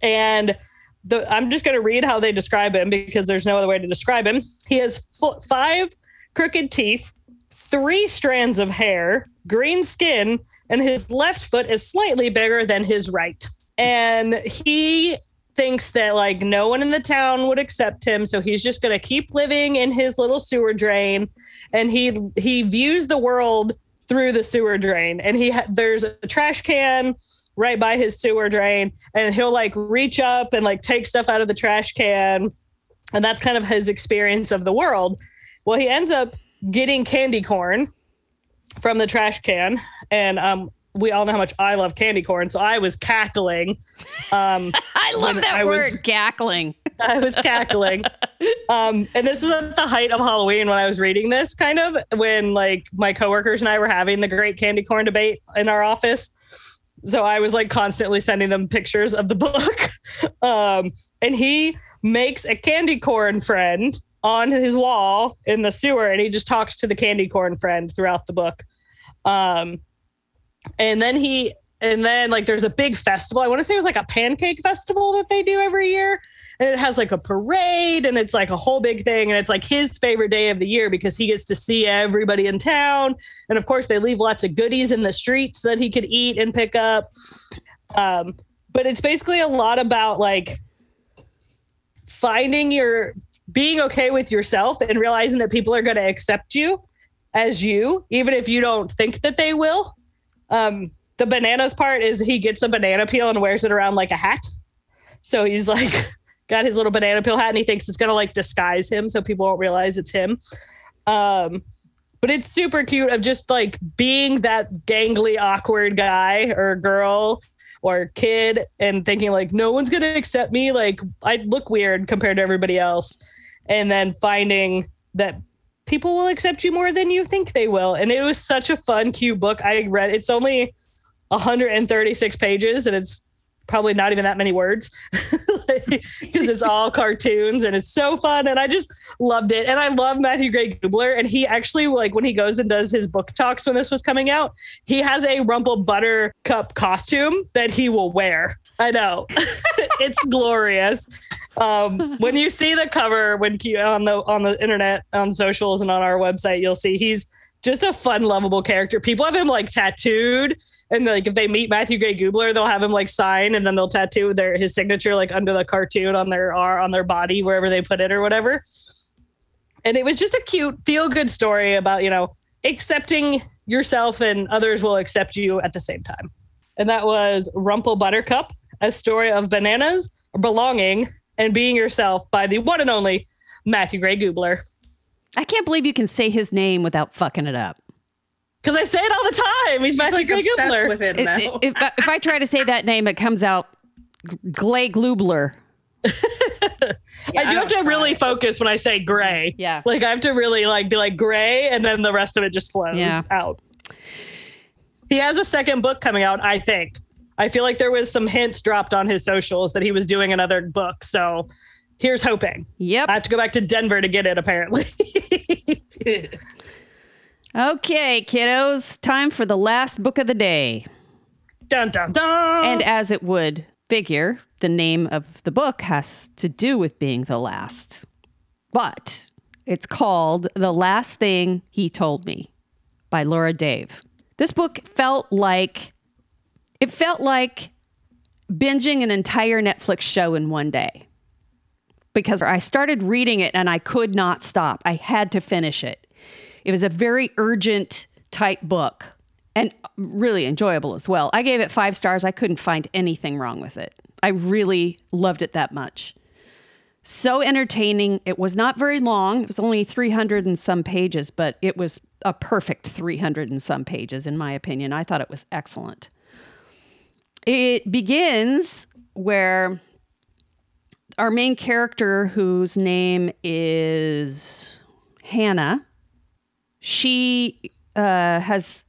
and the, I'm just going to read how they describe him because there's no other way to describe him. He has f- five crooked teeth, three strands of hair, green skin, and his left foot is slightly bigger than his right. And he thinks that like no one in the town would accept him, so he's just going to keep living in his little sewer drain. And he he views the world through the sewer drain, and he ha- there's a trash can right by his sewer drain and he'll like reach up and like take stuff out of the trash can and that's kind of his experience of the world well he ends up getting candy corn from the trash can and um we all know how much I love candy corn so I was cackling um (laughs) I love that I was- word, cackling. (laughs) I was cackling. Um, and this is at the height of Halloween when I was reading this, kind of when like my coworkers and I were having the great candy corn debate in our office. So I was like constantly sending them pictures of the book. (laughs) um, and he makes a candy corn friend on his wall in the sewer, and he just talks to the candy corn friend throughout the book. Um, and then he and then like there's a big festival. I want to say it was like a pancake festival that they do every year. And it has like a parade and it's like a whole big thing. And it's like his favorite day of the year because he gets to see everybody in town. And of course, they leave lots of goodies in the streets that he could eat and pick up. Um, but it's basically a lot about like finding your being okay with yourself and realizing that people are going to accept you as you, even if you don't think that they will. Um, the bananas part is he gets a banana peel and wears it around like a hat. So he's like (laughs) got his little banana peel hat and he thinks it's gonna like disguise him so people won't realize it's him. Um, but it's super cute of just like being that gangly, awkward guy or girl or kid and thinking like no one's gonna accept me. Like I look weird compared to everybody else. And then finding that people will accept you more than you think they will. And it was such a fun, cute book. I read it's only 136 pages and it's probably not even that many words (laughs) because it's all (laughs) cartoons and it's so fun and I just loved it. And I love Matthew Gray Gubler and he actually like when he goes and does his book talks when this was coming out he has a Rumple Buttercup costume that he will wear. I know. (laughs) It's glorious. Um, when you see the cover when on the on the internet on socials and on our website you'll see he's just a fun, lovable character. People have him like tattooed, and like if they meet Matthew Gray Gubler, they'll have him like sign, and then they'll tattoo their his signature like under the cartoon on their on their body wherever they put it or whatever. And it was just a cute, feel good story about you know accepting yourself and others will accept you at the same time. And that was Rumple Buttercup, a story of bananas, belonging, and being yourself by the one and only Matthew Gray Gubler. I can't believe you can say his name without fucking it up. Because I say it all the time. He's, Matthew like Gray obsessed Gubler. with It- now. it- if, I- if I try to say that name, it comes out Glay Glubler. (laughs) I do have to try. really focus when I say gray. Yeah. Like I have to really like be like gray and then the rest of it just flows Yeah. out. He has a second book coming out, I think. I feel like there was some hints dropped on his socials that he was doing another book. So here's hoping. Yep. I have to go back to Denver to get it apparently. (laughs) Okay, kiddos, time for the last book of the day. dun dun dun. And as it would figure, the name of the book has to do with being the last. But it's called The Last Thing He Told Me by Laura Dave. This book felt like it felt like binging an entire Netflix show in one day. Because I started reading it and I could not stop. I had to finish it. It was a very urgent type book and really enjoyable as well. I gave it five stars. I couldn't find anything wrong with it. I really loved it that much. So entertaining. It was not very long. It was only 300 and some pages, but it was a perfect 300 and some pages, in my opinion. I thought it was excellent. It begins where our main character, whose name is Hannah, she uh, has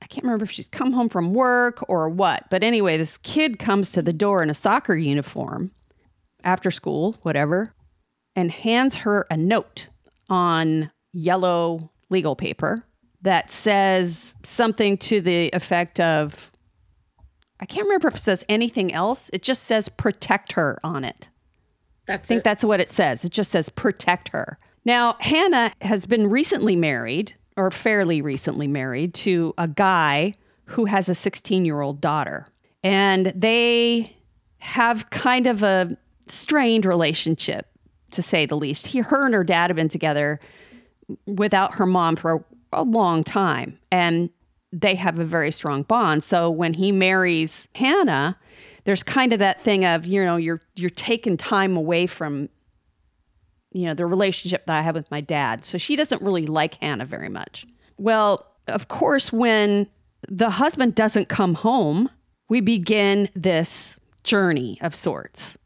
I can't remember if she's come home from work or what, but anyway, this kid comes to the door in a soccer uniform after school, whatever, and hands her a note on yellow legal paper that says something to the effect of I can't remember if it says anything else. It just says protect her on it. That's I think it. that's what it says. It just says protect her. Now, Hannah has been recently married, or fairly recently married, to a guy who has a 16 year old daughter. And they have kind of a strained relationship, to say the least. He, her and her dad have been together without her mom for a, a long time. And they have a very strong bond. So when he marries Hannah, there's kind of that thing of, you know, you're you're taking time away from you know, the relationship that I have with my dad. So she doesn't really like Hannah very much. Well, of course, when the husband doesn't come home, we begin this journey of sorts.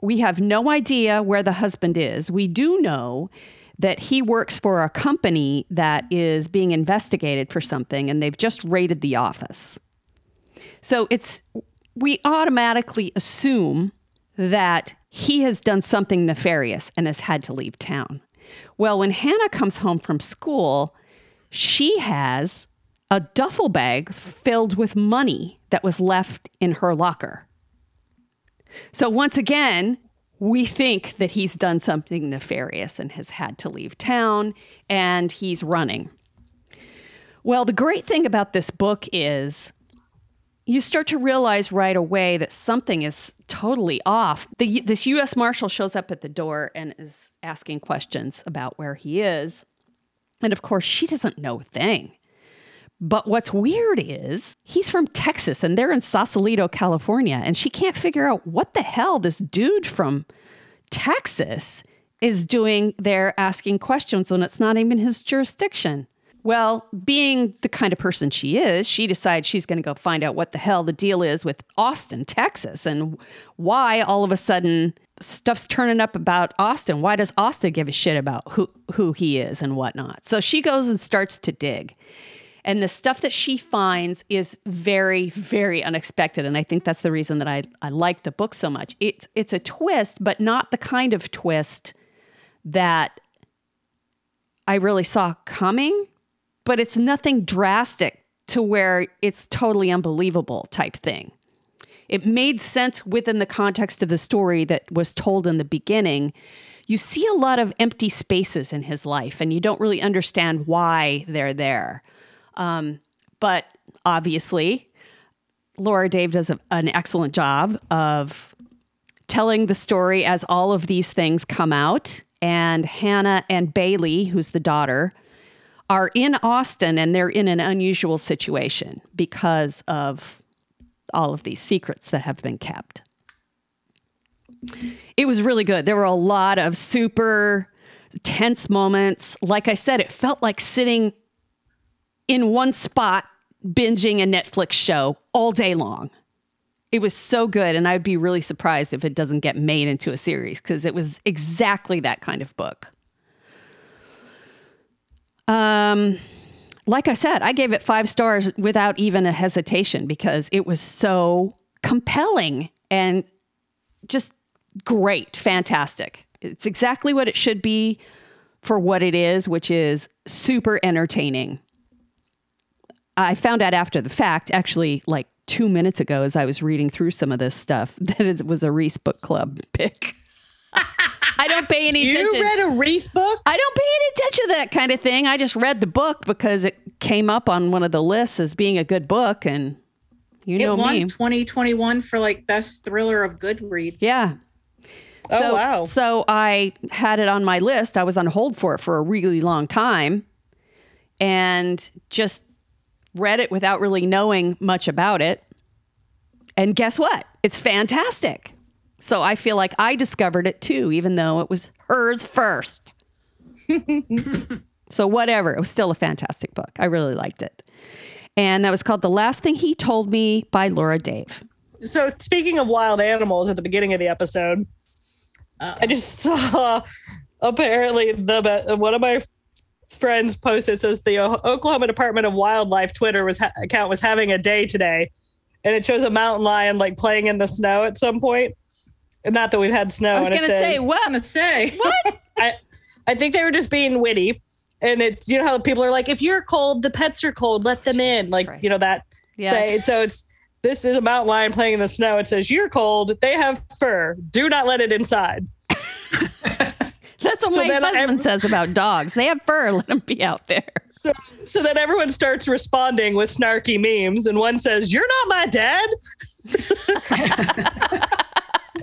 We have no idea where the husband is. We do know that he works for a company that is being investigated for something and they've just raided the office. So it's we automatically assume that he has done something nefarious and has had to leave town. Well, when Hannah comes home from school, she has a duffel bag filled with money that was left in her locker. So once again, we think that he's done something nefarious and has had to leave town and he's running. Well, the great thing about this book is you start to realize right away that something is totally off. The, this U.S. Marshal shows up at the door and is asking questions about where he is. And of course, she doesn't know a thing. But what's weird is he's from Texas and they're in Sausalito, California. And she can't figure out what the hell this dude from Texas is doing there asking questions when it's not even his jurisdiction. Well, being the kind of person she is, she decides she's going to go find out what the hell the deal is with Austin, Texas, and why all of a sudden stuff's turning up about Austin. Why does Austin give a shit about who, who he is and whatnot? So she goes and starts to dig. And the stuff that she finds is very, very unexpected. And I think that's the reason that I, I like the book so much. It's it's a twist, but not the kind of twist that I really saw coming but it's nothing drastic to where it's totally unbelievable type thing. It made sense within the context of the story that was told in the beginning. You see a lot of empty spaces in his life, and you don't really understand why they're there. Um, but obviously, Laura Dave does a, an excellent job of telling the story as all of these things come out. And Hannah and Bailey, who's the daughter, are in Austin and they're in an unusual situation because of all of these secrets that have been kept. It was really good. There were a lot of super tense moments. Like I said, it felt like sitting in one spot binging a Netflix show all day long. It was so good. And I'd be really surprised if it doesn't get made into a series because it was exactly that kind of book. Um, like I said, I gave it five stars without even a hesitation because it was so compelling and just great, fantastic. It's exactly what it should be for what it is, which is super entertaining. I found out after the fact, actually, like two minutes ago, as I was reading through some of this stuff, (laughs) that it was a Reese Book Club pick. I don't pay any You attention. read a Reese book? I don't pay any attention to that kind of thing. I just read the book because it came up on one of the lists as being a good book, and you know me. it won me. 2021 for like best thriller of Goodreads. Yeah. Oh, wow. So I had it on my list. I was on hold for it for a really long time and just read it without really knowing much about it. And guess what? It's fantastic. So I feel like I discovered it too, even though it was hers first. (laughs) so whatever, it was still a fantastic book. I really liked it. And that was called The Last Thing He Told Me by Laura Dave. So speaking of wild animals at the beginning of the episode, I just saw apparently the one of my friends posted says the Oklahoma Department of Wildlife Twitter was ha- account was having a day today, and it shows a mountain lion like playing in the snow at some point. Not that we've had snow. I was going to say, says- I'm gonna say What? I I think they were just being witty. And it's you know how people are like, if you're cold, the pets are cold, let them in. Like, Christ. you know, that Yeah. say so it's this is a mountain lion playing in the snow. It says, You're cold, they have fur. Do not let it inside. (laughs) That's what So my husband says about dogs. They have fur. (laughs) Let them be out there. So so then everyone starts responding with snarky memes, and one says, You're not my dad.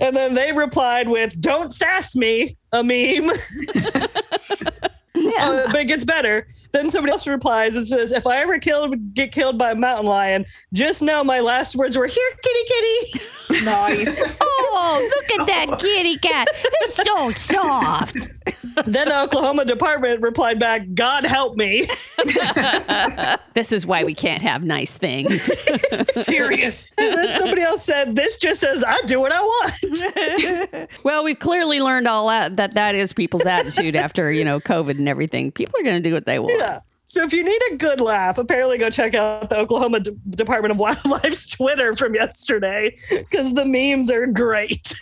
(laughs) and then they replied with, Don't sass me, a meme. (laughs) Uh, but it gets better. Then somebody else replies and says, "If I ever killed get killed by a mountain lion, just know my last words were here, kitty, kitty." nice. (laughs) Oh, look at that (laughs) kitty cat. It's so soft. (laughs) then the Oklahoma Department replied back, "God help me." (laughs) This is why we can't have nice things. (laughs) Serious. And then somebody else said, "This just says I do what I want." well, we've clearly learned all that, that that is people's attitude after, you know, COVID and everything. People are going to do what they want. Yeah. So if you need a good laugh, apparently go check out the Oklahoma D- Department of Wildlife's Twitter from yesterday because the memes are great.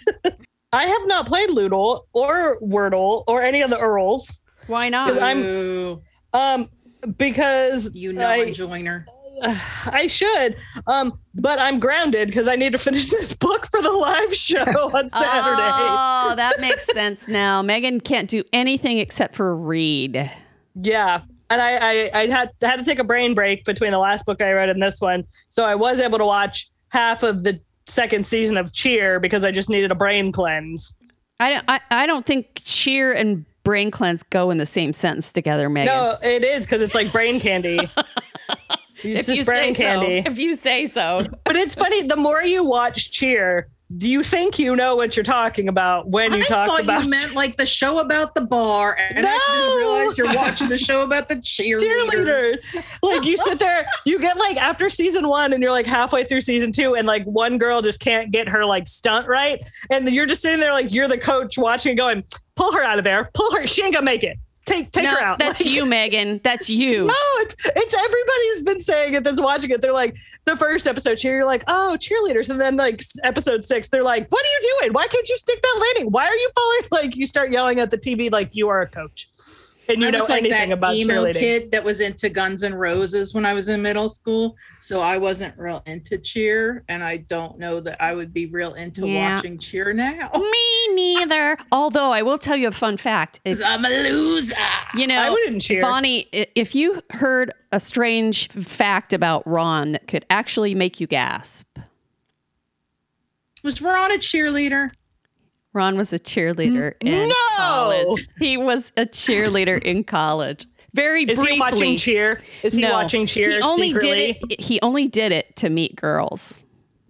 I have not played Lewdle or Wordle or any of the Earls. Why not? Because I'm um because you know I, a joiner. (sighs) I should. Um, but I'm grounded because I need to finish (laughs) this book for the live show on (laughs) Saturday. Oh, that makes (laughs) sense now. Megan can't do anything except for read. Yeah. And I, I, I had had to take a brain break between the last book I read and this one. So I was able to watch half of the second season of Cheer because I just needed a brain cleanse. I don't. I, I don't think cheer and brain cleanse go in the same sentence together, Megan. No, it is because it's like brain candy. (laughs) it's if just brain candy. so. If you say so. But it's funny. The more you watch Cheer, do you think you know what you're talking about when you talk about? I talk thought about you meant (laughs) like the show about the bar, and I No! didn't realize you're watching the show about the (laughs) cheerleaders. cheerleader? like you sit there, you get like after season one, and you're like halfway through season two, and like one girl just can't get her like stunt right, and you're just sitting there like you're the coach watching, and going, "Pull her out of there, pull her. She ain't gonna make it. Take take no, her out." that's Like- you, (laughs) Megan. That's you. No, it's it's everybody's been saying it that's watching it. They're like the first episode cheer, you're like, oh, cheerleaders. And then like episode six, they're like, What are you doing? Why can't you stick that landing? Why are you falling? (laughs) Like you start yelling at the TV like you are a coach. And you I know was like anything that about emo kid that was into Guns N' Roses when I was in middle school. So I wasn't real into cheer, and I don't know that I would be real into Yeah. watching cheer now. (laughs) Me neither. Although I will tell you a fun fact. If, 'Cause I'm a loser. you know, I wouldn't cheer. Bonnie, if you heard a strange fact about Ron that could actually make you gasp, Was Ron a cheerleader? Ron was a cheerleader in No! college. He was a cheerleader in college. Very Is briefly. he watching cheer? Is he no, watching cheer? He only secretly? did it. He only did it to meet girls.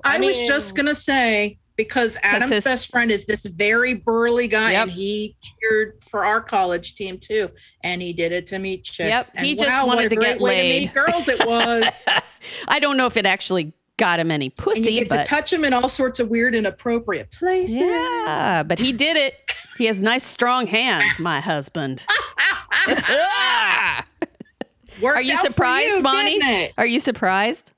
I, I was just gonna say because Adam's his- best friend is this very burly guy, Yep. and he cheered for our college team too, and he did it to meet chicks. Yep, And he just wow, what wanted a to great get way laid. To meet girls, it was, (laughs) I don't know if it actually got him any and pussy, you get but to touch him in all sorts of weird, and inappropriate places. yeah, but he did it. He has nice, strong hands. My husband. (laughs) (laughs) Worked Are you out for surprised, you, Bonnie? didn't it? Are you surprised?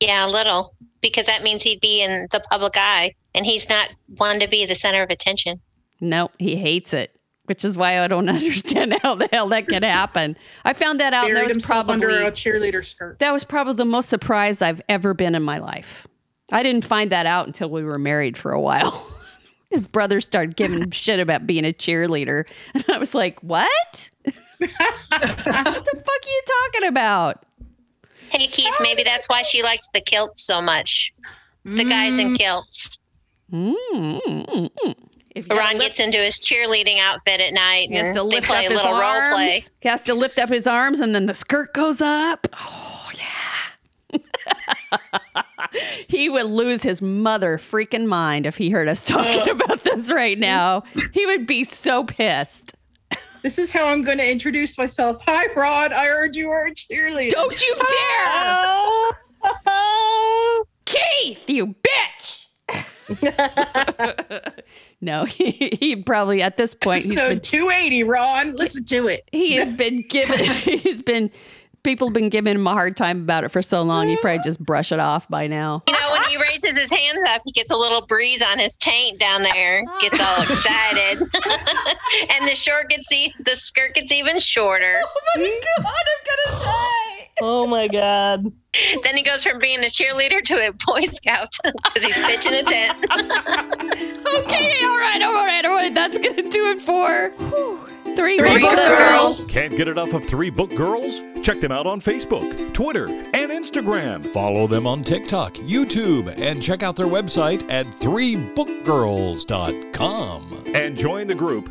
Yeah, a little, because that means he'd be in the public eye, and he's not one to be the center of attention. No, he hates it, which is why I don't (laughs) understand how the hell that could happen. I found that out. Buried That was probably under a cheerleader skirt. that was probably the most surprised I've ever been in my life. I didn't find that out until we were married for a while. (laughs) His brother started giving him shit about being a cheerleader, (laughs) and I was like, "What? what the fuck are you talking about?" Hey, Keith, maybe that's why she likes the kilts so much. The guys in mm. kilts. Mm, mm, mm If you Ron lift- gets into his cheerleading outfit at night he has and to they lift play up a his little role arms. play. He has to lift up his arms, and then the skirt goes up. Oh yeah. (laughs) he would lose his mother freaking mind if he heard us talking oh. about this right now. He would be so pissed. This is how I'm going to introduce myself. Hi, Rod. I heard you were a cheerleader. Don't you dare, Oh, (laughs) Keith, you bitch. (laughs) no, (laughs) he, he probably at this point he's so been 280, Ron. Listen to it. he has been given (laughs) he's been people have been giving him a hard time about it for so long. He probably just brush it off by now. You know, when he raises his hands up, he gets a little breeze on his taint down there, gets all excited. (laughs) and the short gets e- the skirt gets even shorter. Oh (gasps) oh my god. Then he goes from being a cheerleader to a Boy Scout (laughs) because he's pitching a tent. Okay, all right, all right, all right. That's gonna do it for whew, three, Three book Book girls. Girls. Can't get enough of Three Book Girls? Check them out on Facebook, Twitter, and Instagram. Follow them on TikTok, YouTube, and check out their website at threebookgirls.com. And join the group